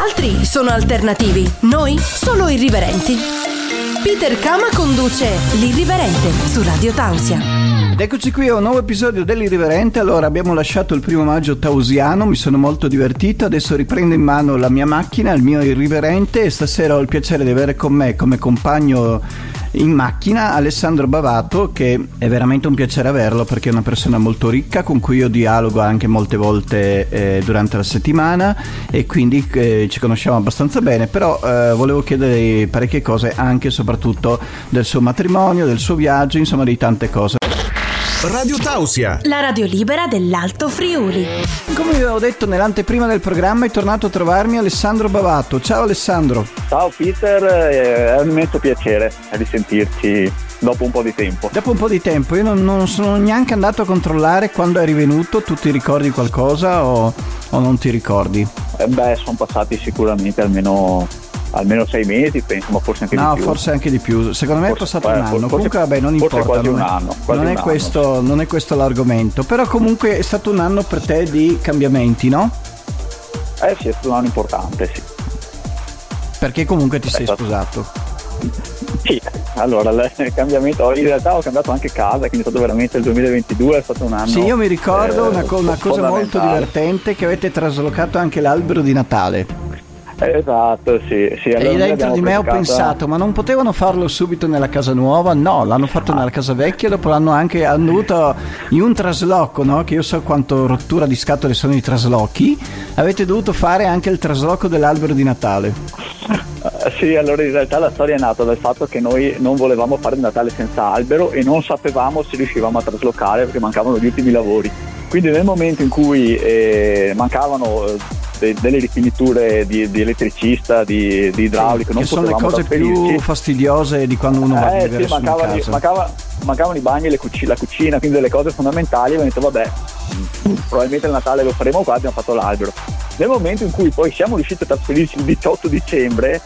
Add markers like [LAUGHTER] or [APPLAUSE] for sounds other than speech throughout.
altri sono alternativi, noi solo irriverenti. Peter Kama conduce L'Irriverente su Radio Tausia. Ed eccoci qui a un nuovo episodio dell'Irriverente. Allora, abbiamo lasciato il primo maggio tausiano, mi sono molto divertito. Adesso riprendo in mano la mia macchina, il mio Irriverente. E stasera ho il piacere di avere con me come compagno in macchina Alessandro Bavato, che è veramente un piacere averlo perché è una persona molto ricca con cui io dialogo anche molte volte eh, durante la settimana e quindi eh, ci conosciamo abbastanza bene. Però eh, volevo chiedere parecchie cose anche e soprattutto del suo matrimonio, del suo viaggio, insomma di tante cose. Radio Tausia, la radio libera dell'Alto Friuli. Come vi avevo detto nell'anteprima del programma, è tornato a trovarmi Alessandro Bavato. Ciao Alessandro. Ciao Peter, è un immenso piacere risentirci dopo un po' di tempo. Dopo un po' di tempo, io non, non sono neanche andato a controllare quando eri venuto, tu ti ricordi qualcosa o, o non ti ricordi? Eh beh, sono passati sicuramente almeno almeno sei mesi, penso, ma forse anche no, di più. No, forse anche di più. Secondo me forse, è passato un anno. Forse, comunque, vabbè, non importa. Non un è, anno. Non, è. Questo, non è questo l'argomento. Però, comunque, è stato un anno per te di cambiamenti, no? Eh sì, è stato un anno importante, sì. Perché comunque ti è sei stato... sposato? [LAUGHS] Sì, allora il cambiamento, in realtà ho cambiato anche casa, quindi è stato veramente il 2022, è stato un anno. Sì, io mi ricordo eh, una, co- una cosa molto divertente che avete traslocato anche l'albero di Natale. Esatto, sì. sì allora e dentro di me ho pensato, ma non potevano farlo subito nella casa nuova? No, l'hanno fatto ah. nella casa vecchia, dopo l'hanno anche dovuto in un trasloco, no? Che io so quanto rottura di scatole sono i traslochi. Avete dovuto fare anche il trasloco dell'albero di Natale. Uh, sì, allora in realtà la storia è nata dal fatto che noi non volevamo fare il Natale senza albero e non sapevamo se riuscivamo a traslocare perché mancavano gli ultimi lavori. Quindi nel momento in cui eh, mancavano de, delle rifiniture di, di, elettricista, di, di idraulico. Sì, non che sono le cose più fastidiose di quando uno va a eh, vivere sì, mancavano, casa. Mancava, mancavano i bagni cuc- la cucina, quindi delle cose fondamentali. Abbiamo detto, vabbè, probabilmente il Natale lo faremo qua, abbiamo fatto l'albero. Nel momento in cui poi siamo riusciti a trasferirci il 18 dicembre,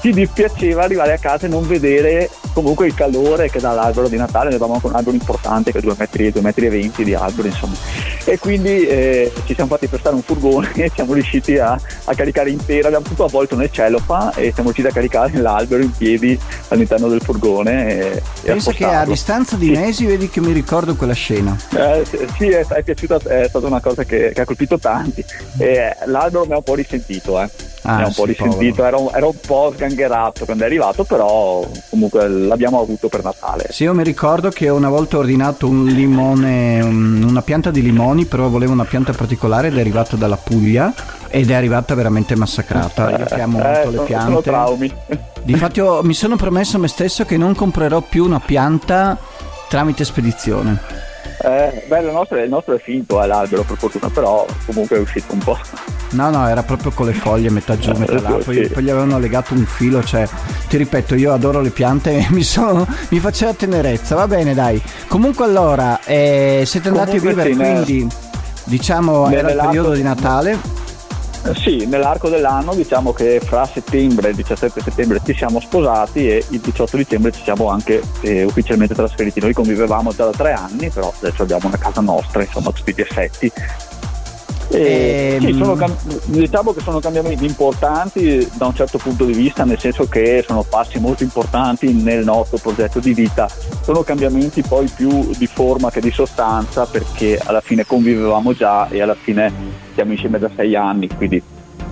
ci dispiaceva arrivare a casa e non vedere comunque il calore che dà l'albero di Natale, ne avevamo anche un albero importante che è 2 metri, 2 metri e 20 di albero insomma e quindi eh, ci siamo fatti prestare un furgone [LAUGHS] e siamo riusciti a, a caricare intera, abbiamo tutto avvolto nel celofa e siamo riusciti a caricare l'albero in piedi all'interno del furgone e, Pensa e che a distanza di sì. mesi vedi che mi ricordo quella scena. Eh, sì, è, è piaciuta, è stata una cosa che, che ha colpito tanti. E l'albero mi ha un po' risentito eh. Ah, mi ha un po' risentito, era un, era un, po' sgangherato quando è arrivato, però comunque l'abbiamo avuto per Natale. Sì, io mi ricordo che una volta ho ordinato un limone, una pianta di limoni, però volevo una pianta particolare ed è arrivata dalla Puglia ed è arrivata veramente massacrata. Io che amo eh, molto sono, le piante. Sono traumi. Difatti io, mi sono promesso a me stesso che non comprerò più una pianta tramite spedizione. Eh, beh, il nostro, il nostro è finto, è l'albero per fortuna, però comunque è uscito un po'. No, no, era proprio con le foglie metà giù, metà là, [LAUGHS] poi, sì. poi, gli avevano legato un filo, cioè, ti ripeto, io adoro le piante e [LAUGHS] mi, sono, mi faceva tenerezza, va bene dai. Comunque allora, eh, siete andati Comunque a vivere sì, quindi, diciamo, era il periodo di Natale. Sì, nell'arco dell'anno diciamo che fra settembre e il 17 settembre ci siamo sposati e il 18 dicembre ci siamo anche eh, ufficialmente trasferiti. Noi convivevamo già da tre anni, però adesso abbiamo una casa nostra, insomma, tutti gli effetti. E, ehm... sì, sono, diciamo che sono cambiamenti importanti da un certo punto di vista, nel senso che sono passi molto importanti nel nostro progetto di vita. Sono cambiamenti poi più di forma che di sostanza perché alla fine convivevamo già e alla fine siamo insieme da sei anni, quindi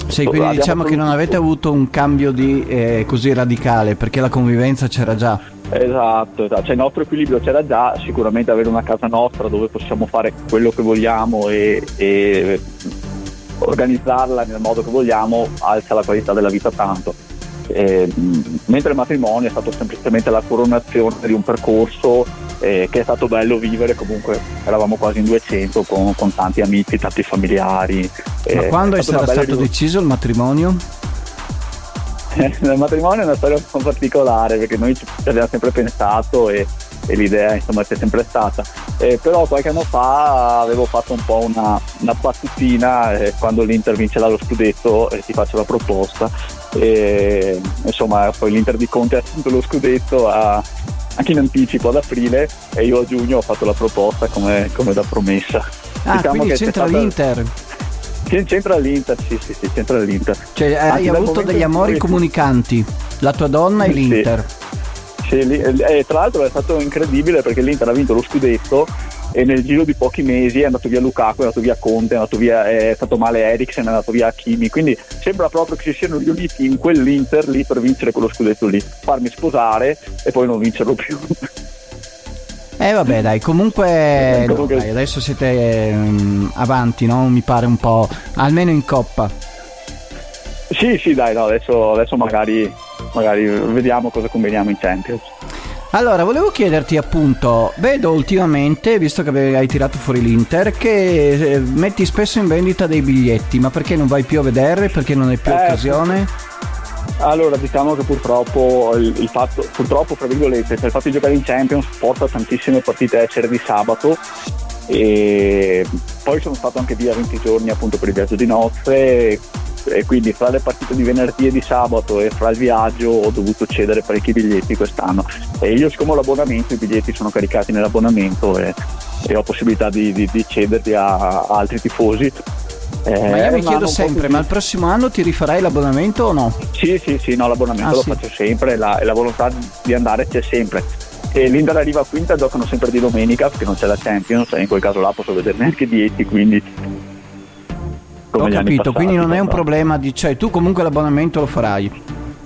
sì, quindi diciamo che non avete avuto un cambio di, eh, così radicale perché la convivenza c'era già. Esatto, esatto, cioè il nostro equilibrio c'era già, sicuramente avere una casa nostra dove possiamo fare quello che vogliamo e, e organizzarla nel modo che vogliamo alza la qualità della vita tanto. E, mentre il matrimonio è stato semplicemente la coronazione di un percorso eh, che è stato bello vivere, comunque eravamo quasi in 200 con, con tanti amici, tanti familiari. Ma eh, quando è, stato stato riv- deciso il matrimonio? [LAUGHS] il matrimonio è una storia un po' particolare perché noi ci abbiamo sempre pensato e, e l'idea insomma c'è sempre stata. Eh, però qualche anno fa avevo fatto un po' una, una battutina eh, quando l'Inter vince lo scudetto e ti faccio la proposta. E, insomma poi l'Inter di Conte ha vinto lo scudetto a, anche in anticipo ad aprile e io a giugno ho fatto la proposta come, come da promessa. Ah, diciamo quindi c'entra stata... l'Inter. C'entra l'Inter, sì, sì, sì, c'entra l'Inter. Cioè, hai avuto degli amori comunicanti, la tua donna e l'Inter. Sì, sì e tra l'altro è stato incredibile perché l'Inter ha vinto lo scudetto e nel giro di pochi mesi è andato via Lukaku, è andato via Conte, è, via, è stato male Eriksen, è andato via Hakimi, quindi sembra proprio che si siano riuniti in quell'Inter lì per vincere quello scudetto lì, farmi sposare e poi non vincerlo più. [LAUGHS] Eh vabbè dai, comunque no, dai, adesso siete um, avanti, no? Mi pare un po', almeno in coppa. Sì, sì, dai, no, adesso, adesso magari, magari vediamo cosa combiniamo in Champions. Allora, volevo chiederti appunto, vedo ultimamente, visto che hai tirato fuori l'Inter, che eh, metti spesso in vendita dei biglietti, ma perché non vai più a vedere? Perché non hai più eh, occasione? Allora, diciamo che purtroppo il, il fatto, purtroppo, fra virgolette, il fatto di giocare in Champions porta tantissime partite a essere di sabato. E poi sono stato anche via 20 giorni appunto per il viaggio di nozze. E quindi fra le partite di venerdì e di sabato e fra il viaggio ho dovuto cedere parecchi biglietti quest'anno. E io siccome ho l'abbonamento i biglietti sono caricati nell'abbonamento e, e ho possibilità di, di, di cederli a, a altri tifosi eh, ma io mi chiedo sempre, ma il prossimo anno ti rifarai l'abbonamento o no? Sì, sì, sì, no, l'abbonamento ah, lo sì. faccio sempre la, e la volontà di andare c'è sempre. E l'Inter arriva a quinta giocano sempre di domenica perché non c'è la Champions e in quel caso là posso vedere neanche dieti, quindi... Ho capito, quindi non è un problema di... cioè tu comunque l'abbonamento lo farai.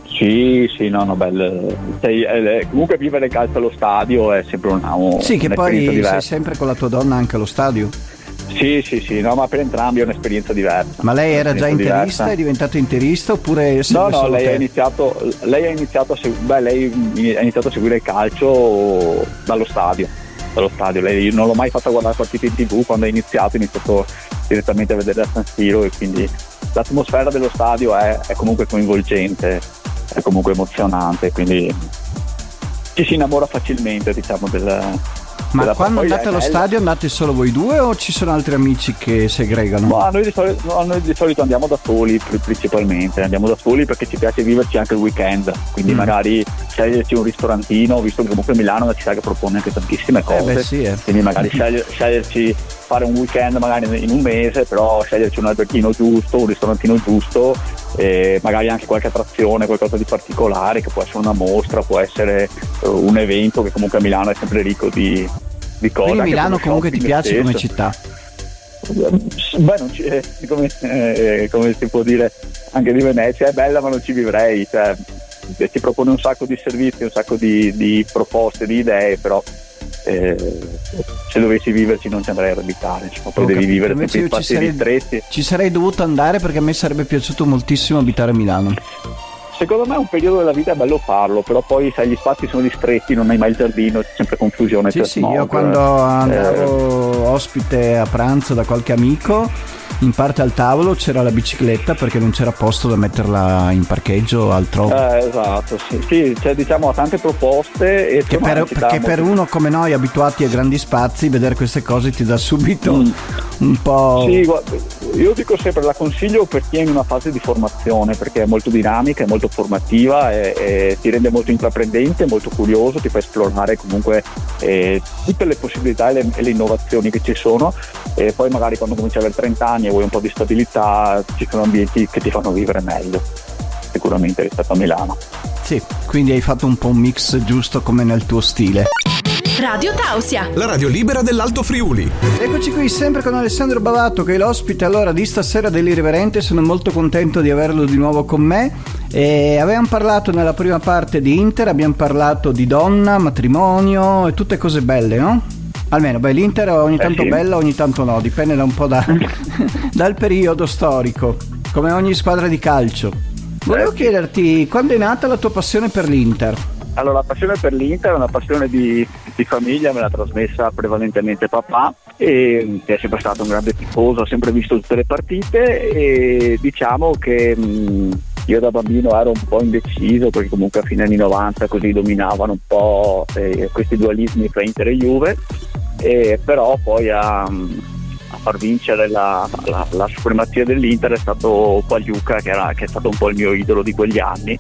Sì, sì, no, no, bello. Sei, eh, comunque vivere calcio allo stadio è sempre una, un, Sì, che poi diversa. sei sempre con la tua donna anche allo stadio. Sì, sì, sì, no, ma per entrambi è un'esperienza diversa. Ma lei era già interista, diversa. è diventato interista oppure No, no, lei ha, iniziato, lei ha, iniziato segu- beh, lei ha iniziato a seguire il calcio dallo stadio. Dallo stadio. Lei non l'ho mai fatta guardare partite in tv, quando ha iniziato ha iniziato direttamente a vedere a San Siro e quindi l'atmosfera dello stadio è, è comunque coinvolgente, è comunque emozionante, quindi ci si innamora facilmente diciamo del, ma quando andate allo stadio andate solo voi due o ci sono altri amici che segregano? No, noi di solito, no, noi di solito andiamo da soli principalmente, andiamo da soli perché ci piace viverci anche il weekend, quindi mm. magari sceglierci un ristorantino, visto che comunque Milano è una città che propone anche tantissime cose, eh beh, sì, eh. quindi magari sceglier, sceglierci fare un weekend magari in un mese, però sceglierci un albertino giusto, un ristorantino giusto, e magari anche qualche attrazione, qualcosa di particolare che può essere una mostra, può essere uh, un evento che comunque a Milano è sempre ricco di, di cose. Quindi Milano comunque ti piace stesso. come città? Beh, non ci, eh, come, eh, come, si può dire anche di Venezia, è bella ma non ci vivrei, cioè, ci propone un sacco di servizi, un sacco di, di proposte, di idee, però eh, se dovessi viverci non ci andrei a abitare, insomma, poi devi vivere sempre in spazi sarei, ristretti. Ci sarei dovuto andare perché a me sarebbe piaciuto moltissimo abitare a Milano. Secondo me un periodo della vita è bello farlo, però poi sai gli spazi sono ristretti, non hai mai il giardino, c'è sempre confusione. Sì, sì, smog, io quando andavo eh... ospite a pranzo da qualche amico in parte al tavolo c'era la bicicletta perché non c'era posto da metterla in parcheggio altrove. Eh, esatto, sì, sì cioè, diciamo ha tante proposte. E che per, perché per uno come noi abituati a grandi spazi vedere queste cose ti dà subito mm. Un po'... Sì, guarda, io dico sempre la consiglio per chi è in una fase di formazione perché è molto dinamica, è molto formativa e, e ti rende molto intraprendente, molto curioso, ti fa esplorare comunque eh, tutte le possibilità e le, e le innovazioni che ci sono e poi magari quando cominci ad avere 30 anni vuoi un po' di stabilità, ci sono ambienti che ti fanno vivere meglio, sicuramente rispetto a Milano. Sì, quindi hai fatto un po' un mix giusto come nel tuo stile. Radio Tausia, la radio libera dell'Alto Friuli. Eccoci qui sempre con Alessandro Bavato che è l'ospite allora di stasera dell'Irriverente, sono molto contento di averlo di nuovo con me. E avevamo parlato nella prima parte di Inter, abbiamo parlato di donna, matrimonio e tutte cose belle, no? Almeno, beh, l'Inter ogni tanto eh sì. bella, ogni tanto no, dipende da un po' da, [LAUGHS] dal periodo storico, come ogni squadra di calcio. Volevo eh chiederti, quando è nata la tua passione per l'Inter? Allora, la passione per l'Inter è una passione di, di famiglia, me l'ha trasmessa prevalentemente papà, e, è sempre stato un grande tifoso, ha sempre visto tutte le partite e diciamo che... Mh, io da bambino ero un po' indeciso perché comunque a fine anni 90 così dominavano un po' eh, questi dualismi fra Inter e Juve e però poi a, a far vincere la, la, la, supremazia dell'Inter è stato Pagliuca che, che è stato un po' il mio idolo di quegli anni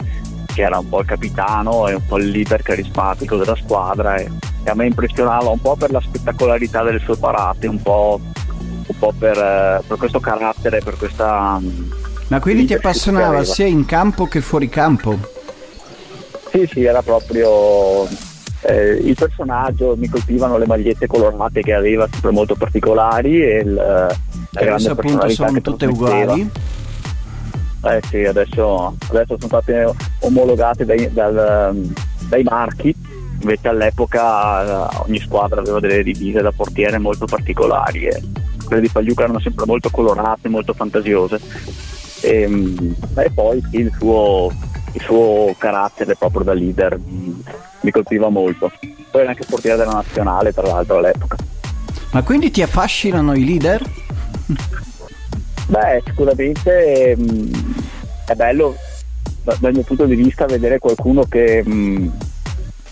che era un po' il capitano e un po' il leader carismatico della squadra e, e a me impressionava un po' per la spettacolarità delle sue parate, un po', un po' per, eh, per questo carattere, per questa... Ma quindi ti appassionava sia in campo che fuori campo? Sì, sì, era proprio eh, il personaggio, mi colpivano le magliette colorate che aveva, sempre molto particolari e il, la grande appunto sono tutte uguali. Eh sì, adesso, adesso sono state omologate dai, dal, dai marchi, invece all'epoca eh, ogni squadra aveva delle divise da portiere molto particolari e quelle di Pagliuca erano sempre molto colorate, molto fantasiose. E, ehm, e poi il suo, il suo carattere proprio da leader mi colpiva molto. Poi era anche portiere della nazionale, tra l'altro, all'epoca. Ma quindi ti affascinano i leader? Beh, sicuramente mh, mm, è bello dal mio punto di vista vedere qualcuno che, mh, mm,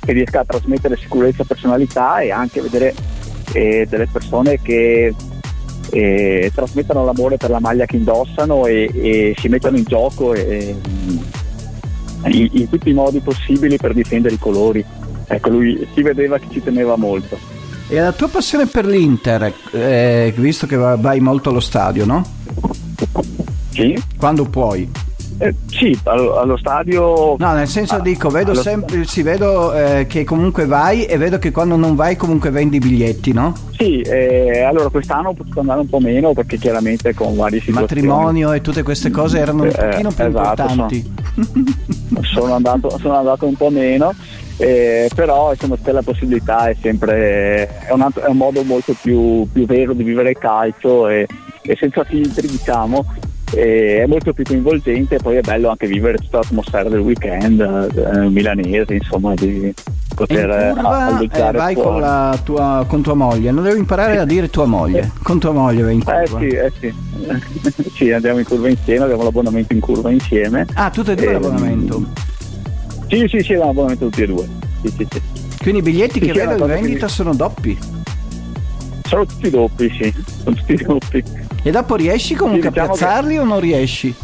che riesca a trasmettere sicurezza e personalità e anche vedere eh, delle persone che eh, trasmettono l'amore per la maglia che indossano e, e si mettono in gioco e, mm, in, in, tutti i modi possibili per difendere i colori. Ecco, lui si vedeva che ci teneva molto. E la tua passione per l'Inter, eh, visto che vai molto allo stadio, no? Sì. Quando puoi? Eh, sì, allo, allo, stadio. No, nel senso ah, dico, vedo sempre, sì, vedo eh, che comunque vai e vedo che quando non vai comunque vendi i biglietti, no? Sì, eh, allora quest'anno ho potuto andare un po' meno perché chiaramente con vari situazioni. Matrimonio e tutte queste cose erano un eh, pochino più esatto, importanti. Sono, [LAUGHS] sono, andato, sono andato un po' meno. Eh, però insomma c'è la possibilità è sempre è un, altro, è un modo molto più, più, vero di vivere il calcio e, e senza filtri diciamo è molto più coinvolgente e poi è bello anche vivere tutta l'atmosfera del weekend eh, milanese insomma di poter eh, curva, eh, vai con, tua, con, tua, moglie. Non devo imparare a dire tua moglie. Con tua moglie vai in curva. eh sì, eh sì. [LAUGHS] sì andiamo in curva insieme abbiamo l'abbonamento in curva insieme. Ah tutte e due e... l'abbonamento? Sì sì sì abbiamo l'abbonamento tutti e due. Sì, sì, sì. quindi i biglietti che vedo in vendita che... sono doppi? Sono tutti doppi sì sono tutti doppi e dopo riesci comunque sì, diciamo a piazzarli che... o non riesci?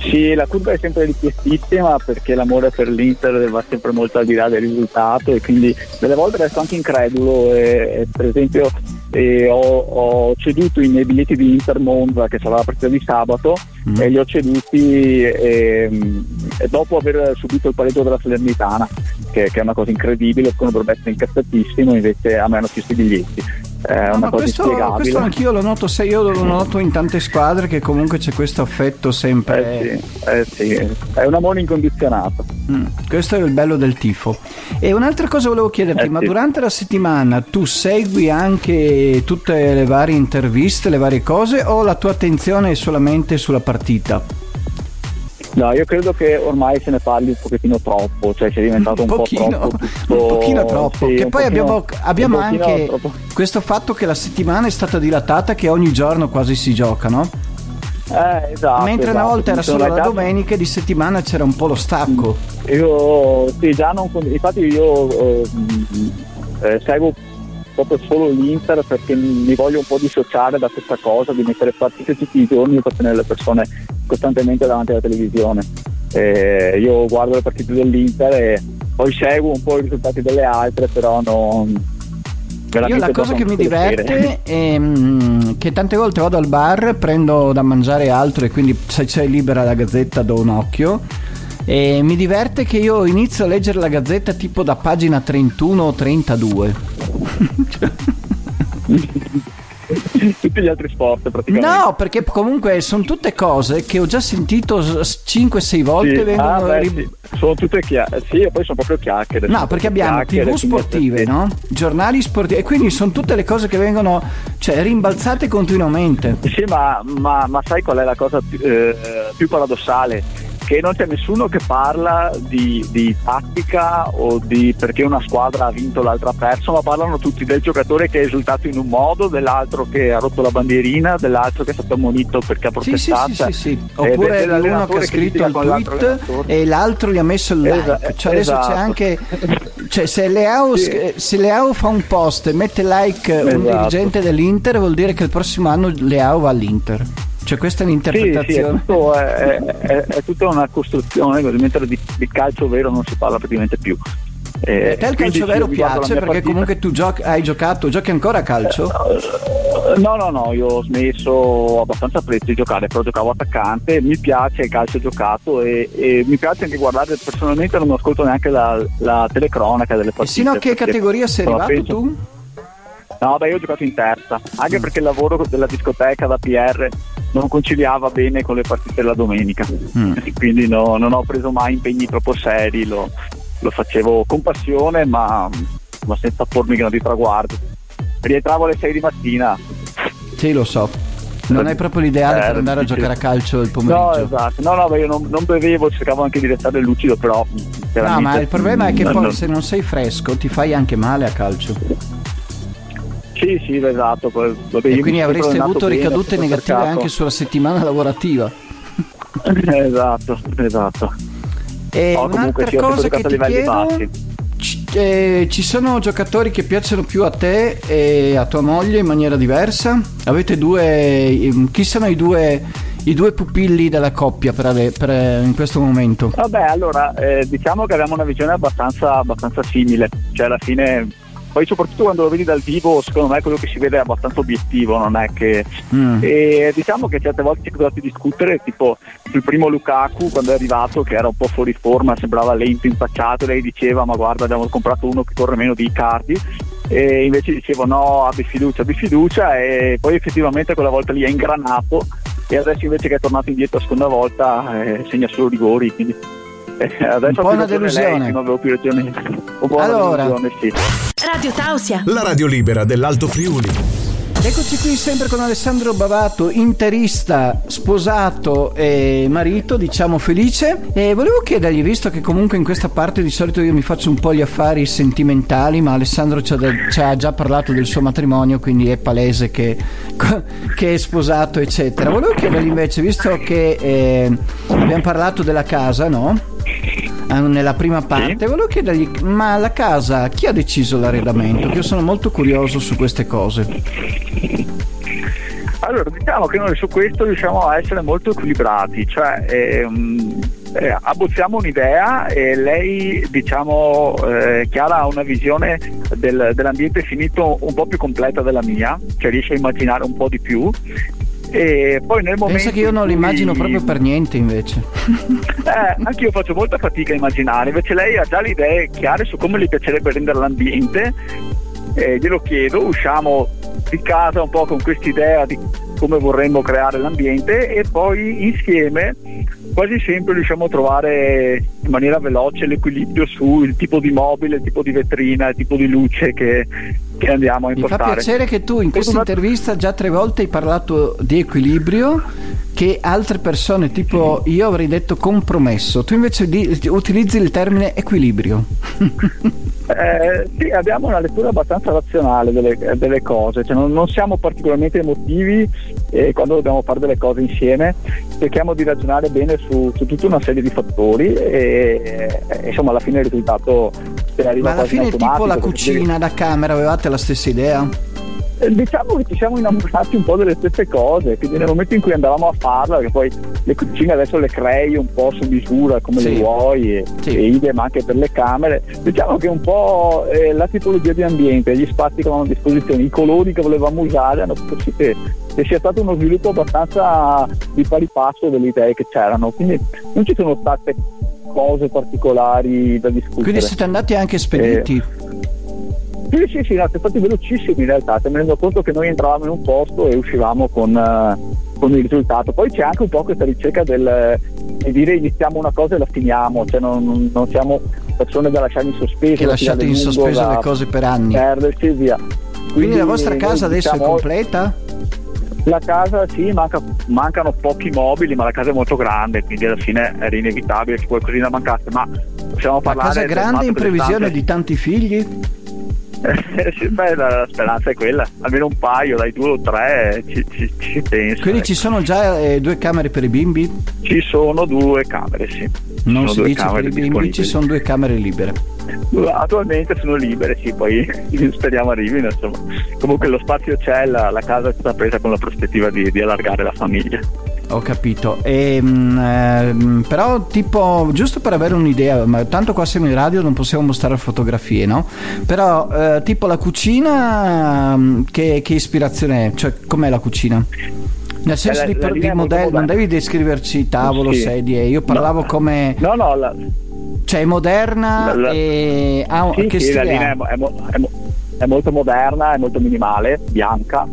Sì, la curva è sempre richiestissima perché l'amore per l'Inter va sempre molto al di là del risultato e quindi delle volte resto anche incredulo. E, e per esempio e ho, ho, ceduto i miei biglietti di Inter Monza che sarà la partita di sabato mm. e li ho ceduti e, e dopo aver subito il pareggio della Salernitana che, che, è una cosa incredibile, dovrebbe essere incazzatissimo invece a me hanno chiesto i biglietti è una cosa questo, questo anch'io lo noto, se io lo noto in tante squadre che comunque c'è questo affetto sempre. Eh sì, eh sì. è un amore incondizionato. Mm, questo è il bello del tifo. E un'altra cosa volevo chiederti, eh ma sì. durante la settimana tu segui anche tutte le varie interviste, le varie cose o la tua attenzione è solamente sulla partita? No, io credo che ormai se ne parli un pochettino troppo, cioè c'è diventato un, un pochino, po' troppo. Tutto... Un pochino troppo. Sì, che poi abbiamo, abbiamo anche troppo. questo fatto che la settimana è stata dilatata, che ogni giorno quasi si gioca, no? Eh, esatto, Mentre esatto. una volta era solo la domenica e di settimana c'era un po' lo stacco. Io sì, già non infatti io eh, eh, seguo proprio solo l'Inter perché mi voglio un po' dissociare da questa cosa di mettere partite tutti i giorni per tenere le persone costantemente davanti alla televisione. Eh, io guardo le partite dell'Inter e poi seguo un po' i risultati delle altre, però non. Io la cosa che mi diverte è [LAUGHS] mm, che tante volte vado al bar, prendo da mangiare altro e quindi se c'è libera la gazzetta do un occhio. E mi diverte che io inizio a leggere la gazzetta tipo da pagina 31 o 32. [LAUGHS] [LAUGHS] tutti gli altri sport praticamente. No, perché comunque sono tutte cose che ho già sentito 5-6 volte. Sì. Vengono ah, beh, ri... sì. Sono tutte chiacchiere, sì, e poi sono proprio chiacchiere. No, perché abbiamo tv sportive, no? Giornali sportivi, e quindi sono tutte le cose che vengono cioè, rimbalzate continuamente. Sì, ma, ma, ma sai qual è la cosa più, eh, più paradossale? Che non c'è nessuno che parla di, di, tattica o di perché una squadra ha vinto l'altra ha perso, ma parlano tutti del giocatore che è esultato in un modo, dell'altro che ha rotto la bandierina, dell'altro che è stato ammonito perché ha protestato. Sì, sì, sì, sì. Oppure l'uno che ha scritto il tweet e l'altro gli ha messo il like. Esa- cioè adesso esatto. c'è anche [LAUGHS] cioè, se, Leao, sì. se Leao fa un post e mette like esatto. un dirigente dell'Inter, vuol dire che il prossimo anno Leao va all'Inter. Cioè questa è l'interpretazione. Sì, sì, è, è, è, è, tutta una costruzione, mentre di, di, calcio vero non si parla praticamente più. Eh, a te il calcio vero piace perché partita. comunque tu giochi, hai giocato, giochi ancora a calcio? Eh, no, no, no, io ho smesso abbastanza presto di giocare, però giocavo attaccante, mi piace il calcio giocato e, e mi piace anche guardare, personalmente non ascolto neanche la, la telecronaca delle partite. E sino a che categoria sei arrivato penso... tu? No, beh, io ho giocato in terza, anche mm. perché il lavoro della discoteca da PR non conciliava bene con le partite della domenica, mm. quindi no, non ho preso mai impegni troppo seri, lo, lo facevo con passione ma, ma senza pormi grandi traguardi. Rientravo alle 6 di mattina. Sì, lo so. Non è proprio l'ideale eh, per andare a giocare a calcio il pomeriggio. No, esatto. No, no, io non, non, bevevo, cercavo anche di restare lucido, però. No, ma il problema è che poi se non sei fresco ti fai anche male a calcio. Sì, sì, esatto. Vabbè, e quindi avresti avuto ricadute negative cercato. anche sulla settimana lavorativa. [LAUGHS] esatto, esatto. E oh, un'altra sì, cosa che ti chiedo, ci, eh, ci sono giocatori che piacciono più a te e a tua moglie in maniera diversa? Avete due... Ehm, chi sono i due i due pupilli della coppia per, per, in questo momento? Vabbè, allora eh, diciamo che abbiamo una visione abbastanza, abbastanza simile, cioè alla fine poi soprattutto quando lo vedi dal vivo secondo me quello che si vede è abbastanza obiettivo non è che mm. e diciamo che certe volte si è trovato a discutere tipo sul primo Lukaku quando è arrivato che era un po' fuori forma sembrava lento impacciato lei diceva ma guarda abbiamo comprato uno che corre meno di Icardi e invece dicevo no abbi fiducia abbi fiducia e poi effettivamente quella volta lì è ingranato e adesso invece che è tornato indietro la seconda volta eh, segna solo rigori quindi adesso un po' una delusione lei, non avevo più ragione un po' allora delusione, sì. Radio Tausia la radio libera dell'Alto Friuli Eccoci qui sempre con Alessandro Bavato, interista, sposato e marito, diciamo felice. E volevo chiedergli, visto che comunque in questa parte di solito io mi faccio un po' gli affari sentimentali, ma Alessandro ci ha, ci ha già parlato del suo matrimonio, quindi è palese che, [LAUGHS] che, è sposato, eccetera. Volevo chiedergli invece, visto che eh, abbiamo parlato della casa, no? Ah, nella prima parte, sì. volevo chiedergli, ma la casa, chi ha deciso l'arredamento? Che io sono molto curioso su queste cose. Allora, diciamo che noi su questo riusciamo a essere molto equilibrati, cioè ehm, eh, abbozziamo un'idea e lei, diciamo, eh, Chiara ha una visione del, dell'ambiente finito un po' più completa della mia, cioè riesce a immaginare un po' di più e poi nel momento Pensa che io non l'immagino proprio per niente invece. [LAUGHS] eh, anche io faccio molta fatica a immaginare, invece lei ha già le idee chiare su come le piacerebbe rendere l'ambiente, eh, glielo chiedo, usciamo di casa un po' con quest'idea di come vorremmo creare l'ambiente e poi insieme quasi sempre riusciamo a trovare in maniera veloce l'equilibrio sul tipo di mobile, il tipo di vetrina, il tipo di luce che, che andiamo a impostare. Mi fa piacere che tu in questa intervista già tre volte hai parlato di equilibrio che altre persone tipo io avrei detto compromesso. Tu invece di, utilizzi il termine equilibrio. [LAUGHS] Eh, sì abbiamo una lettura abbastanza razionale delle, delle cose cioè non, non, siamo particolarmente emotivi eh, quando dobbiamo fare delle cose insieme cerchiamo di ragionare bene su, su tutta una serie di fattori e, e insomma alla fine il risultato arriva ma alla fine tipo la cucina da camera avevate la stessa idea? Eh, diciamo che ci siamo innamorati un po' delle stesse cose, quindi nel momento in cui andavamo a farla, perché poi le cucine adesso le crei un po' su misura come sì. le vuoi e, sì. e idem anche per le camere, diciamo che un po' eh, la tipologia di ambiente, gli spazi che avevamo a disposizione, i colori che volevamo usare hanno fatto sì che, che sia stato uno sviluppo abbastanza di pari passo delle idee che c'erano, quindi non ci sono state cose particolari da discutere. Quindi siete andati anche spediti? Eh, sì, sì, sì, no, siamo stati velocissimi in realtà, mi rendo conto che noi entravamo in un posto e uscivamo con, uh, con il risultato. Poi c'è anche un po' questa ricerca del, di dire iniziamo una cosa e la finiamo, cioè non, non siamo persone da lasciare in sospeso. Che lasciate in sospeso le cose per anni. Perdersi via. Quindi, Quindi la vostra casa adesso diciamo, è completa? La casa sì, manca, mancano pochi mobili, ma la casa è molto grande, quindi alla fine era inevitabile che qualcosina mancasse. Ma possiamo parlare. La casa è grande in previsione di tanti figli? [LAUGHS] beh, la speranza è quella, almeno un paio, dai due o tre ci, ci, ci penso. Quindi ecco. ci sono già eh, due camere per i bimbi? Ci sono due camere, sì. Non si dice per i bimbi, ci sono due camere libere. Attualmente sono libere, sì, poi [LAUGHS] speriamo arrivino. Insomma. Comunque lo spazio c'è, la, la casa è stata presa con la prospettiva di, di allargare la famiglia. Ho capito. E, mh, ehm, però, tipo, giusto per avere un'idea, ma tanto qua siamo in radio, non possiamo mostrare fotografie, no? Però, eh, tipo, la cucina, mh, che, che ispirazione è? Cioè, com'è la cucina? Nel senso la- di, la di modello, non devi descriverci tavolo, Sì. sedie. Io parlavo No. come. No, no, la, Cioè, è moderna La- e. ha sì, che sì, la linea è mo- è mo- è molto moderna, è molto minimale, bianca,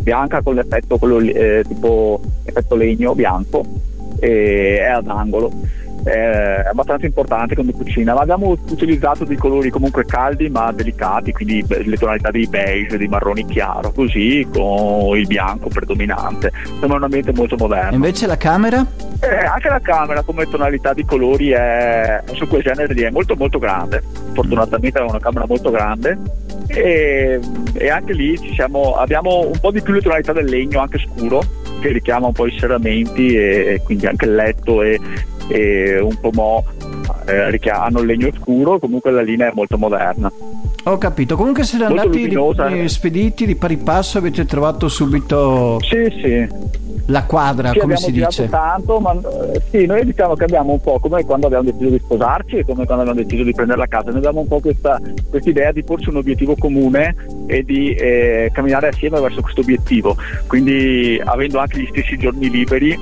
bianca con l'effetto quello eh, tipo effetto legno bianco e è ad angolo. È abbastanza importante come cucina, ma abbiamo utilizzato dei colori comunque caldi ma delicati, quindi le tonalità di beige, di marroni chiaro, così con il bianco predominante. Sembra un ambiente molto moderno. invece la camera? Eh, anche la camera come tonalità di colori è su quel genere lì è molto molto grande fortunatamente è una camera molto grande e, e anche lì siamo, abbiamo un po' di più le tonalità del legno anche scuro che richiama un po' i serramenti e, e quindi anche il letto e, e un po' mo eh, hanno il legno scuro. Comunque la linea è molto moderna Ho capito. Comunque siete Molto andati luminosa. di- spediti di pari passo, avete trovato subito sì sì la quadra, Sì, come si dice. tanto, ma eh, sì, noi diciamo che abbiamo un po' come quando abbiamo deciso di sposarci e come quando abbiamo deciso di prendere la casa, noi abbiamo un po' questa idea di porci un obiettivo comune e di eh, camminare assieme verso questo obiettivo. Quindi avendo anche gli stessi giorni liberi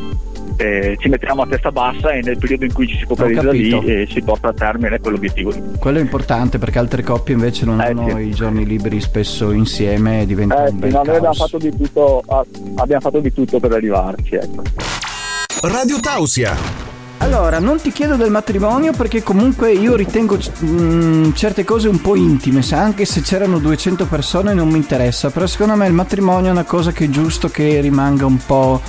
eh, ci mettiamo a testa bassa e nel periodo in cui ci si focalizza lì capito. eh, si porta a termine quell'obiettivo lì. Quello è importante perché altre coppie invece non Eh, hanno sì. i giorni liberi spesso insieme e diventa Eh, un sì, bel no, noi abbiamo fatto, di tutto, ah, abbiamo fatto di tutto per arrivarci. Ecco. Radio Tausia. Allora, non ti chiedo del matrimonio perché comunque io ritengo mm, certe cose un po' intime, sa, anche se c'erano 200 persone non mi interessa, però secondo me il matrimonio è una cosa che è giusto che rimanga un po'...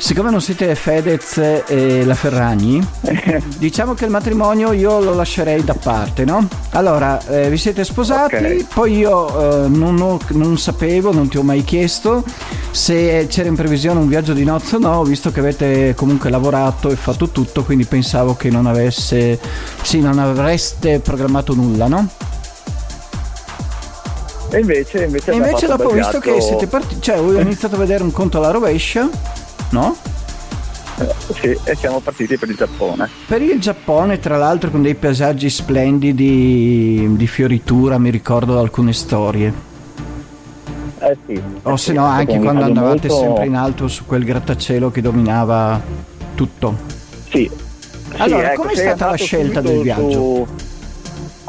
Siccome non siete Fedez e la Ferragni, [LAUGHS] diciamo che il matrimonio io lo lascerei da parte, no? Allora, eh, vi siete sposati, Ok. poi io eh, non, ho- non sapevo, non ti ho mai chiesto se c'era in previsione un viaggio di nozze o no, visto che avete comunque lavorato e fatto tutto, quindi pensavo che non avesse, sì, non avreste programmato nulla, no? E invece, invece, E invece dopo ho visto che siete partiti, cioè ho iniziato a vedere un conto alla rovescia, no? Eh, sì, e siamo partiti per il Giappone. Per il Giappone, tra l'altro, con dei paesaggi splendidi di fioritura, mi ricordo alcune storie. Eh sì. O se no, anche quando andavate molto- sempre in alto su quel grattacielo che dominava tutto. Sì. Allora, Sì, ecco, com'è stata la scelta del viaggio? su-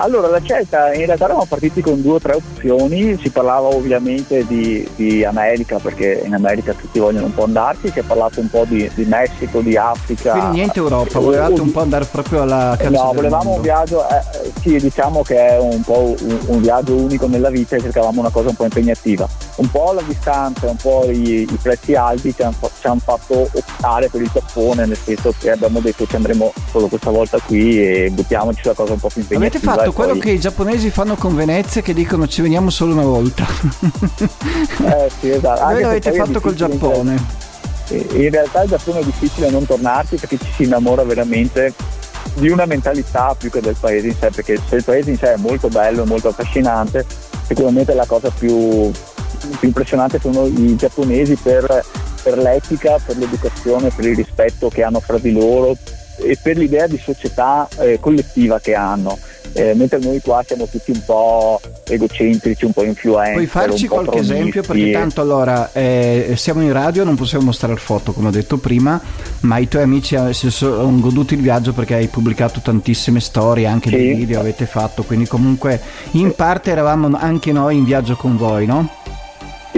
Allora, la scelta in realtà eravamo partiti con due o tre opzioni, si parlava ovviamente di, di America perché in America tutti vogliono un po' andarci, si è parlato un po' di, di Messico, di Africa. Quindi niente Europa, Eh, volevate un- po' andare proprio alla cazzo No, volevamo un viaggio, eh, sì, diciamo che è un po' un, un viaggio unico nella vita e cercavamo una cosa un po' impegnativa. Un po' la distanza, un po' i, i prezzi alti ci hanno, ci hanno fatto optare per il Giappone, nel senso che abbiamo detto ci andremo solo questa volta qui e buttiamoci la cosa un po' più impegnativa. Avete fatto quello poi- che i giapponesi fanno con Venezia che dicono ci veniamo solo una volta. [LAUGHS] Eh, sì, esatto. Voi l'avete è fatto col Giappone. In realtà il Giappone è difficile non tornarci perché ci si innamora veramente di una mentalità più che del paese in sé, perché se il paese in sé è molto bello, molto affascinante, sicuramente la cosa più, più impressionante sono i giapponesi per, per l'etica, per l'educazione, per il rispetto che hanno fra di loro e per l'idea di società eh, collettiva che hanno. Eh, mentre noi qua siamo tutti un po' egocentrici, un po' influenti. Puoi farci qualche esempio? Perché tanto allora eh, siamo in radio, non possiamo mostrare foto come ho detto prima, ma i tuoi amici eh, si sono goduto il viaggio perché hai pubblicato tantissime storie, anche Sì. dei video avete fatto, quindi comunque in parte eravamo anche noi in viaggio con voi, no?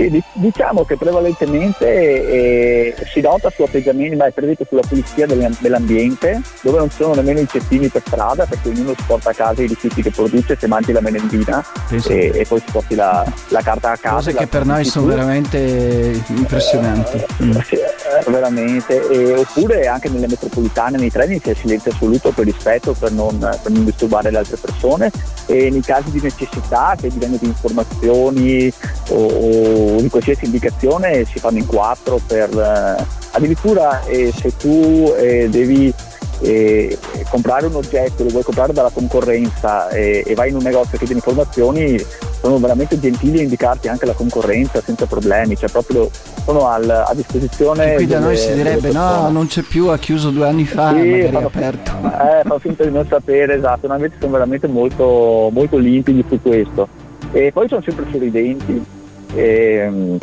Sì, di- diciamo che prevalentemente eh, si nota su atteggiamenti, ma per esempio sulla pulizia dell'am- dell'ambiente, dove non ci sono nemmeno i cestini per strada, perché ognuno si porta a casa i rifiuti che produce, se mangi la merendina e, e poi si porti la, la carta a casa. Cose che per noi sono veramente impressionanti. Eh, Mm. sì, eh, veramente. E- oppure anche nelle metropolitane, nei treni c'è silenzio assoluto per rispetto, per non, per non disturbare le altre persone e nei casi di necessità, che bisogno di informazioni o, o di qualsiasi indicazione si fanno in quattro per eh, addirittura eh, se tu eh, devi eh, comprare un oggetto, lo vuoi comprare dalla concorrenza eh, e vai in un negozio che chiede informazioni, sono veramente gentili a indicarti anche la concorrenza senza problemi, cioè proprio sono al, a disposizione. Che qui da noi si direbbe no, non c'è più, ha chiuso due anni fa, sì, fanno, aperto. Eh, fa finta di non sapere, esatto, ma invece sono veramente molto, molto limpidi su questo. E poi sono sempre sorridenti. E,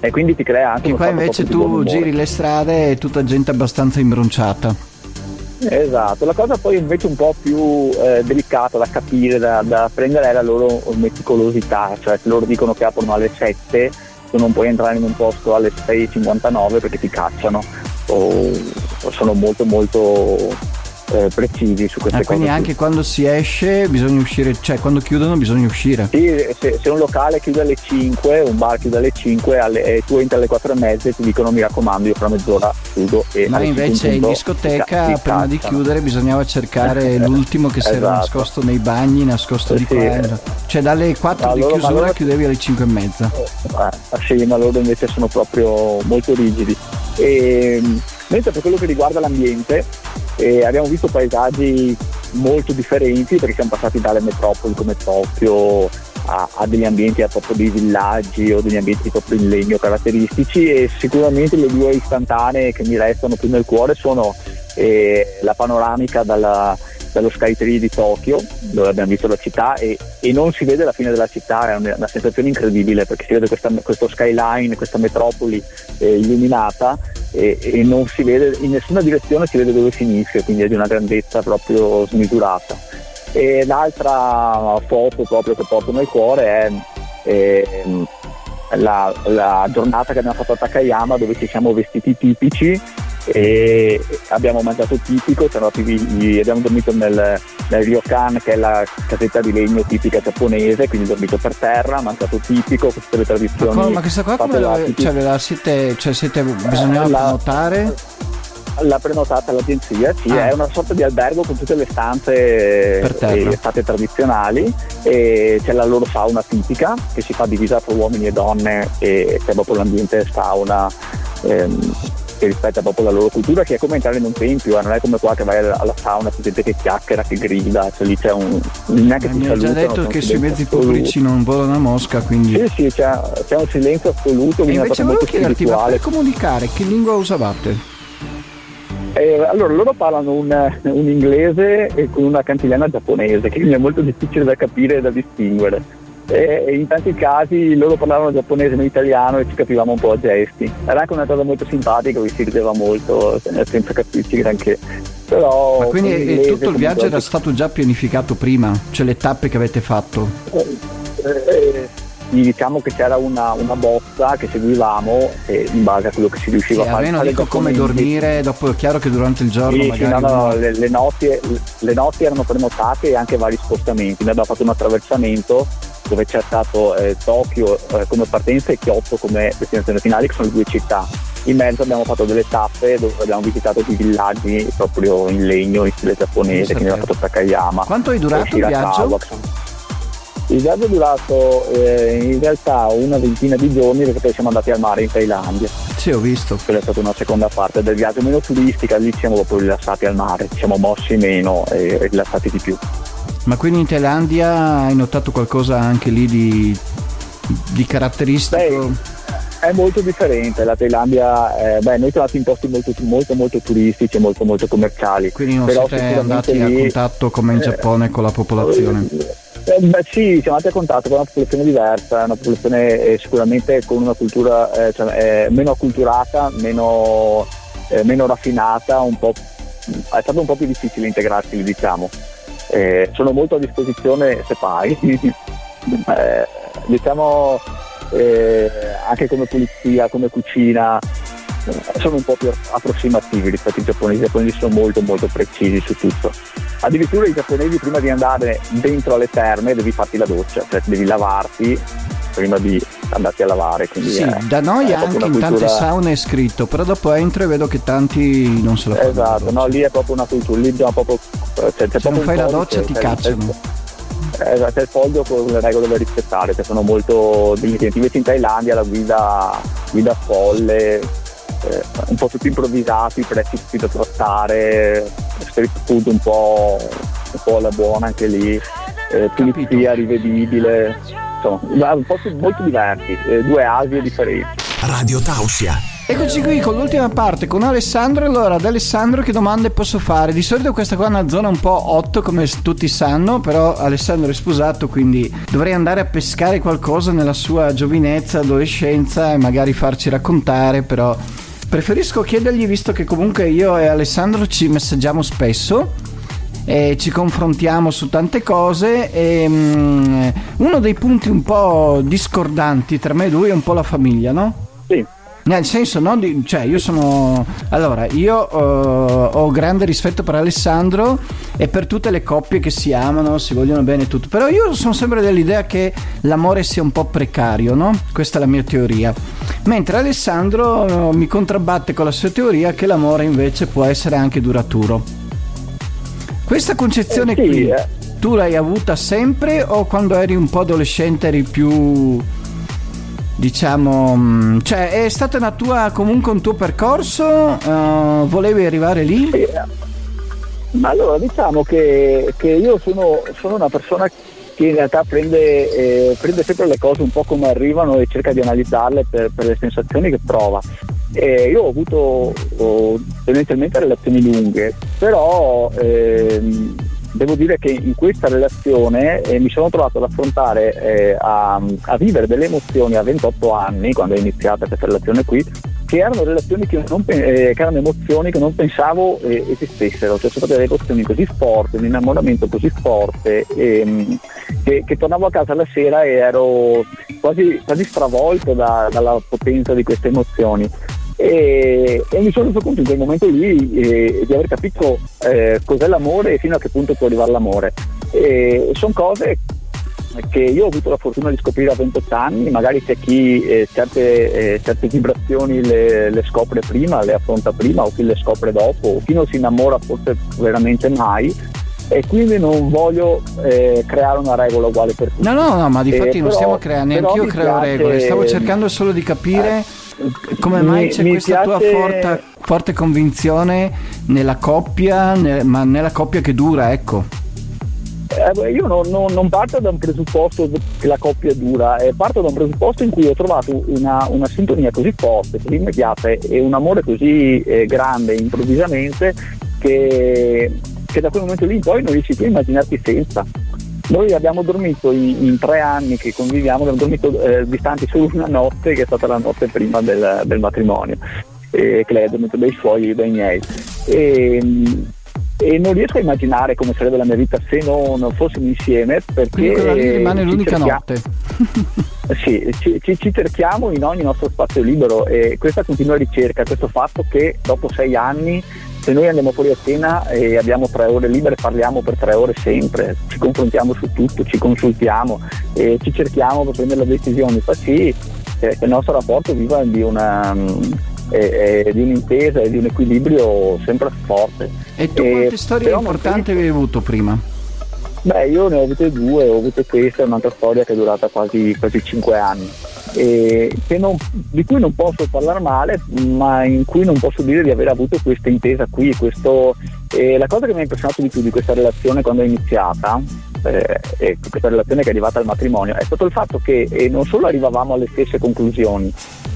e quindi ti crea anche... Che qua invece tu giri le strade e tutta gente abbastanza imbronciata. Esatto, la cosa poi invece un po' più eh, delicata da capire, da, da, prendere è la loro meticolosità, cioè se loro dicono che aprono alle 7, tu non puoi entrare in un posto alle 6.59 perché ti cacciano o, o sono molto molto eh, precisi su queste ah, cose. Quindi anche quando si esce bisogna uscire, cioè quando chiudono bisogna uscire. Sì, se, se un locale chiude alle 5, un bar chiude alle 5 alle, e tu entri alle 4 e mezza e ti dicono mi raccomando io fra mezz'ora chiudo. E Ma invece in discoteca ti prima di chiudere bisognava cercare [LAUGHS] l'ultimo che si esatto. era nascosto nei bagni, nascosto sì, di qua. Sì. Cioè dalle 4 di chiusura loro... chiudevi alle 5 e mezza. Eh, sì, ma loro invece sono proprio molto rigidi. E, mentre per quello che riguarda l'ambiente e abbiamo visto paesaggi molto differenti perché siamo passati dalle metropoli come Tokyo a, a degli ambienti a proprio dei villaggi o degli ambienti proprio in legno caratteristici. E sicuramente le due istantanee che mi restano più nel cuore sono eh, la panoramica dalla, dallo Skytree di Tokyo dove abbiamo visto la città e, e, non si vede la fine della città, è una, sensazione incredibile perché si vede questa, questo skyline, questa metropoli eh, illuminata e, e, non si vede in nessuna direzione si vede dove finisce, quindi è di una grandezza proprio smisurata. E l'altra foto proprio che porto nel cuore è, è la, la, giornata che abbiamo fatto a Takayama dove ci siamo vestiti tipici e abbiamo mangiato tipico, andati, abbiamo dormito nel, nel Ryokan che è la casetta di legno tipica giapponese, quindi dormito per terra, mangiato tipico, queste le tradizioni. Ma, ma questa qua come la, cioè, la siete, cioè siete, bisognava la, prenotare? La prenotata all'agenzia, sì, ah. è una sorta di albergo con tutte le stanze state tradizionali e c'è la loro sauna tipica che si fa divisa tra uomini e donne e c'è proprio l'ambiente sauna. Ehm, che rispetta proprio la loro cultura, che è come entrare in un tempio, eh, non è come qua che vai alla sauna, c'è gente che chiacchiera, che grida, cioè lì c'è un. neanche eh, mi ha già detto che sui mezzi pubblici non vola una mosca, quindi. Sì, sì, c'è, c'è un silenzio assoluto. E invece volevo chiederti, ma per comunicare, che lingua usavate? Eh, allora, loro parlano un, un, inglese e con una cantilena giapponese, che quindi è molto difficile da capire e da distinguere e in tanti casi loro parlavano giapponese e italiano e ci capivamo un po' a gesti. Era anche una cosa molto simpatica, che si rideva molto senza capirci granché. Però Ma quindi tutto il viaggio era stato già pianificato prima, cioè le tappe che avete fatto? Eh, eh, diciamo che c'era una, una bozza che seguivamo e in base a quello che si riusciva sì, a fare. Almeno dico come dormire, dopo è chiaro che durante il giorno sì, magari... Sì, no, no, le, le, notti, le, notti, erano prenotate e anche vari spostamenti. Noi abbiamo fatto un attraversamento dove c'è stato eh, Tokyo eh, come partenza e Kyoto come destinazione finale, che sono le due città. In mezzo abbiamo fatto delle tappe dove abbiamo visitato dei villaggi proprio in legno, in stile giapponese, quindi abbiamo fatto Takayama. Quanto è durato il viaggio? Il viaggio è durato eh, in realtà una ventina di giorni perché poi siamo andati al mare in Thailandia. Sì, ho visto. Quella è stata una seconda parte del viaggio meno turistica, lì ci siamo proprio rilassati al mare, ci siamo mossi meno e rilassati di più. Ma quindi in Thailandia hai notato qualcosa anche lì di, di caratteristico? Beh, è molto differente, la Thailandia, eh, beh, noi siamo andati in posti molto, molto, molto turistici e molto, molto commerciali. Quindi non Però siete andati lì, a contatto come in Giappone eh, con la popolazione? Eh, beh, sì, siamo andati a contatto con una popolazione diversa, una popolazione eh, sicuramente con una cultura eh, cioè, eh, meno acculturata, meno, meno raffinata, un po', è stato un po' più difficile integrarsi, diciamo eh, sono molto a disposizione se fai, [LAUGHS] eh, diciamo eh, anche come pulizia, come cucina, eh, sono un po' più approssimativi rispetto ai giapponesi, i giapponesi sono molto molto precisi su tutto. Addirittura i giapponesi prima di andare dentro alle terme devi farti la doccia, cioè devi lavarti prima di andarti a lavare. Sì, è, da noi anche in cultura... tante saune è scritto, però dopo entro e vedo che tanti non se la fanno. Esatto, no, lì è proprio una cultura, lì bisogna proprio... Cioè, c'è Se non fai la doccia ti cacciano. Esatto, c'è il foglio con le regole da rispettare, che sono molto diligenti. Invece in Thailandia la guida, guida folle, eh, un po' tutti improvvisati, prezzi tutti da trattare, street food un po', un po' alla buona anche lì, eh, pulizia rivedibile insomma, posti molto diversi, eh, due Asie differenti. Radio Tausia. Eccoci qui con l'ultima parte con Alessandro. Allora, ad Alessandro che domande posso fare? Di solito questa qua è una zona un po' hot, come tutti sanno, però Alessandro è sposato, quindi dovrei andare a pescare qualcosa nella sua giovinezza, adolescenza e magari farci raccontare, però preferisco chiedergli visto che comunque io e Alessandro ci messaggiamo spesso e ci confrontiamo su tante cose e um, uno dei punti un po' discordanti tra me e lui è un po' la famiglia, no? Sì. Nel senso, no, di, cioè io sono... Allora, io uh, ho grande rispetto per Alessandro e per tutte le coppie che si amano, si vogliono bene e tutto, però io sono sempre dell'idea che l'amore sia un po' precario, no? Questa è la mia teoria. Mentre Alessandro uh, mi contrabbatte con la sua teoria che l'amore invece può essere anche duraturo. Questa concezione eh sì, qui, eh. tu l'hai avuta sempre o quando eri un po' adolescente eri più diciamo, mm, cioè è stata una tua, comunque un tuo percorso? Uh, volevi arrivare lì? Sì. Ma allora diciamo che, che io sono, sono, una persona che in realtà prende, eh, prende, sempre le cose un po' come arrivano e cerca di analizzarle per, per le sensazioni che prova. Eh, io ho avuto oh, tendenzialmente relazioni lunghe, però ehm, devo dire che in questa relazione eh, mi sono trovato ad affrontare, eh, a, a, vivere delle emozioni a 28 anni, quando è iniziata questa relazione qui, che erano, che, non, eh, che erano emozioni che non pensavo eh, esistessero, cioè sono state delle emozioni così forti, un innamoramento così forte, ehm, che, che, tornavo a casa la sera e ero quasi, quasi stravolto da, dalla potenza di queste emozioni e, e, mi sono reso conto in quel momento lì eh, di aver capito eh, cos'è l'amore e fino a che punto può arrivare l'amore. E sono cose che io ho avuto la fortuna di scoprire a 28 anni, magari c'è chi eh, certe, eh, certe, vibrazioni le, le, scopre prima, le affronta prima o chi le scopre dopo, o chi non si innamora forse veramente mai e quindi non voglio eh, creare una regola uguale per tutti. No, no, no, ma di eh, non stiamo creando, neanche io creo piace... regole, stavo cercando solo di capire eh come mai mi, c'è mi questa piace... tua forte, forte, convinzione nella coppia, ne, ma nella coppia che dura, ecco? Eh, io non, non, non, parto da un presupposto che la coppia dura, eh, parto da un presupposto in cui ho trovato una, una sintonia così forte, così immediata e un amore così eh, grande improvvisamente che, che da quel momento lì in poi non riesci più a immaginarti senza. Noi abbiamo dormito in, in tre anni che conviviamo, abbiamo dormito eh, distanti solo una notte, che è stata la notte prima del, del matrimonio, e che lei ha dormito dai suoi e dai miei. E, e non riesco a immaginare come sarebbe la mia vita se non fossimo insieme perché Quindi quella lì rimane l'unica cerchiamo, notte [LAUGHS] sì, ci, ci, ci, cerchiamo in ogni nostro spazio libero e questa continua ricerca questo fatto che dopo sei anni se noi andiamo fuori a cena e abbiamo tre ore libere parliamo per tre ore sempre, ci confrontiamo su tutto, ci consultiamo e ci cerchiamo per prendere la decisione, fa sì che il nostro rapporto viva di una e, e di un'intesa e di un equilibrio sempre forte. E tu quante storie importanti avevi avuto prima? Beh, io ne ho avute due, ho avuto questa e un'altra storia che è durata quasi, quasi 5 anni, non, di cui non posso parlare male, ma in cui non posso dire di aver avuto questa intesa qui. Questo, eh, la cosa che mi ha impressionato di più di questa relazione quando è iniziata, eh, questa relazione che è arrivata al matrimonio, è stato il fatto che eh, non solo arrivavamo alle stesse conclusioni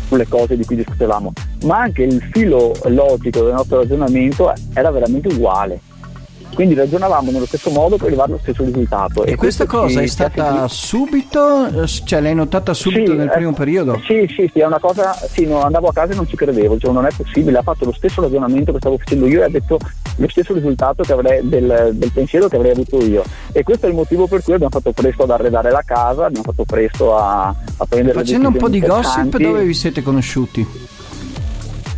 sulle cose di cui discutevamo, ma anche il filo logico del nostro ragionamento era veramente uguale quindi ragionavamo nello stesso modo per arrivare allo stesso risultato. E, e questa cosa è stata subito, cioè l'hai notata subito sì, nel primo periodo? Sì, sì, sì, è una cosa, sì, no, andavo a casa e non ci credevo, cioè non è possibile, ha fatto lo stesso ragionamento che stavo facendo io e ha detto lo stesso risultato avrei, del, del, pensiero che avrei avuto io. E questo è il motivo per cui abbiamo fatto presto ad arredare la casa, abbiamo fatto presto a, a prendere Facendo un po' di gossip, dove vi siete conosciuti?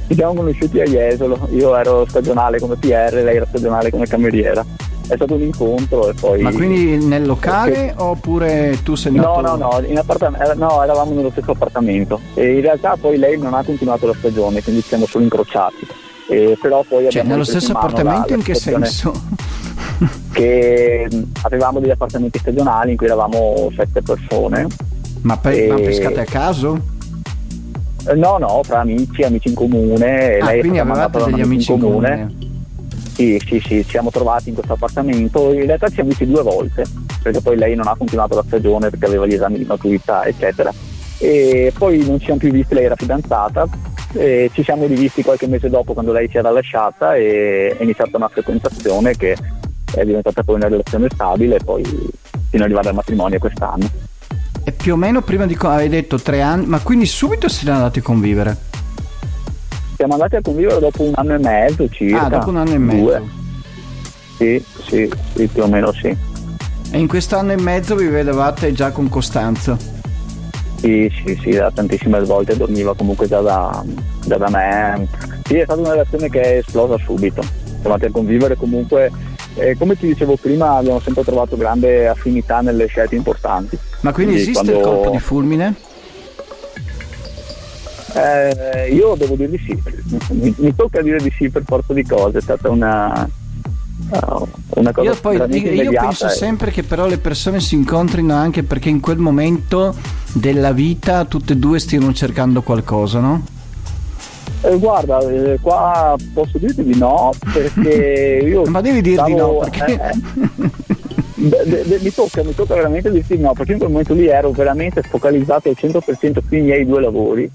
Ci siamo conosciuti a Jesolo, io ero stagionale come PR, lei era stagionale come cameriera. È stato un incontro e poi... Ma quindi nel locale perché... oppure tu sei andato... No, no, no, appart- no, eravamo nello stesso appartamento e in realtà poi lei non ha continuato la stagione, quindi siamo solo incrociati. E però poi cioè, nello stesso in appartamento la, in che senso? [LAUGHS] che avevamo degli appartamenti stagionali in cui eravamo sette persone. Ma, pe- e... ma pescate a caso? Eh, no, no, fra amici, amici in comune. Ah, lei quindi avevate degli amici in comune. comune. Sì, sì, sì, ci siamo trovati in questo appartamento, in realtà ci siamo visti due volte, perché poi lei non ha continuato la stagione perché aveva gli esami di maturità, eccetera. E poi non ci siamo più visti, lei era fidanzata, ci siamo rivisti qualche mese dopo quando lei si era lasciata e è iniziata una frequentazione che è diventata poi una relazione stabile e poi fino ad arrivare al matrimonio quest'anno. E più o meno prima di hai detto tre anni, ma quindi subito siete andati a convivere? Siamo andati a convivere dopo un anno e mezzo circa. Ah, dopo un anno e mezzo. Due. Sì, sì, sì, più o meno sì. E in quest'anno e mezzo vi vedevate già con Costanza? Sì, sì, sì, da tantissime volte dormiva comunque già da, già da me. Sì, è stata una relazione che è esplosa subito. Siamo andati a convivere comunque eh, come ti dicevo prima abbiamo sempre trovato grande affinità nelle scelte importanti. Ma quindi, quindi esiste quando... il colpo di fulmine? Eh, io devo dire di sì, mi, mi, tocca dire di sì per forza di cose, è stata una, uh, una cosa io, poi, io penso e... sempre che però le persone si incontrino anche perché in quel momento della vita tutte e due stiano cercando qualcosa, no? Eh, guarda, eh, qua posso dirti di no perché [LAUGHS] io... Ma devi dirti di no perché... Eh, de, de, mi, tocca, mi tocca veramente dirti di no perché in quel momento lì ero veramente focalizzato al 100% sui miei due lavori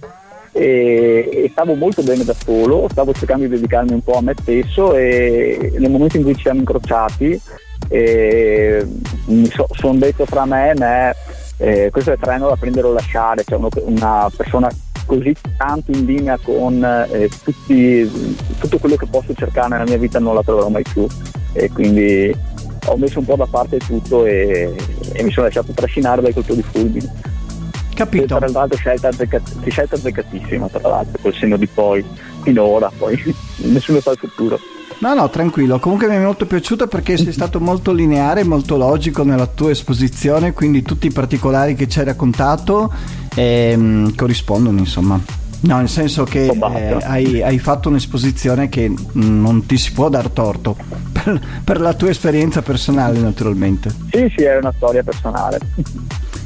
e, e, stavo molto bene da solo, stavo cercando di dedicarmi un po' a me stesso e nel momento in cui ci siamo incrociati mi so, sono detto fra me e me eh, questo è il treno da prendere o lasciare, cioè uno, una persona così tanto in linea con eh, tutti, tutto quello che posso cercare nella mia vita non la troverò mai più e quindi ho messo un po' da parte tutto e, e mi sono lasciato trascinare dal colpo di fulmine. Capito. E tra l'altro scelta, azzeccat- scelta azzeccatissima, tra l'altro, col senno di poi, finora, poi [LAUGHS] nessuno sa il futuro. No, no, tranquillo. Comunque mi è molto piaciuto perché sei stato molto lineare, molto logico nella tua esposizione, quindi tutti i particolari che ci hai raccontato ehm, corrispondono, insomma. No, nel senso che eh, hai, hai, fatto un'esposizione che non ti si può dar torto [LAUGHS] per, per la tua esperienza personale, naturalmente. Sì, sì, è una storia personale.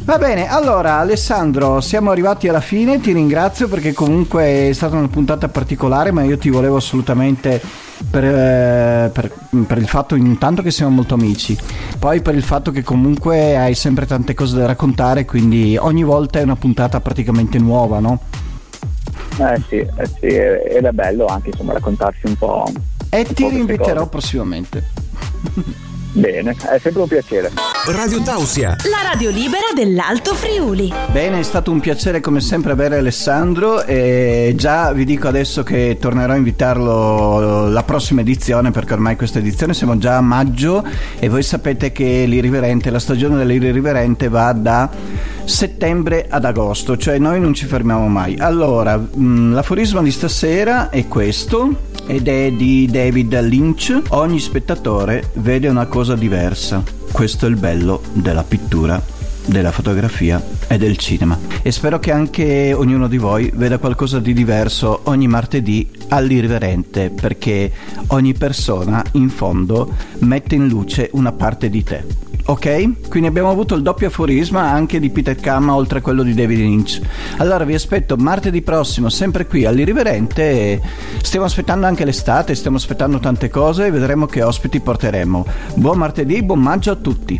Va bene, allora Alessandro, siamo arrivati alla fine, ti ringrazio perché comunque è stata una puntata particolare, ma io ti volevo assolutamente per, eh, per, per, il fatto intanto che siamo molto amici, poi per il fatto che comunque hai sempre tante cose da raccontare, quindi ogni volta è una puntata praticamente nuova, no? Eh sì, eh sì ed è bello anche insomma raccontarsi un po'. E ti rinviterò prossimamente. [LAUGHS] Bene, è sempre un piacere. Radio Tausia, la radio libera dell'Alto Friuli. Bene, è stato un piacere come sempre avere Alessandro e già vi dico adesso che tornerò a invitarlo la prossima edizione perché ormai questa edizione siamo già a maggio e voi sapete che l'Irriverente, la stagione dell'Irriverente va da settembre ad agosto, cioè noi non ci fermiamo mai. Allora, mm, l'aforisma di stasera è questo ed è di David Lynch. Ogni spettatore vede una cosa diversa. Questo è il bello della pittura della fotografia e del cinema e spero che anche ognuno di voi veda qualcosa di diverso ogni martedì all'irriverente perché ogni persona in fondo mette in luce una parte di te Ok? Quindi abbiamo avuto il doppio aforisma anche di Peter Kamma oltre a quello di David Lynch. Allora vi aspetto martedì prossimo sempre qui all'Irriverente stiamo aspettando anche l'estate, stiamo aspettando tante cose e vedremo che ospiti porteremo. Buon martedì, buon maggio a tutti.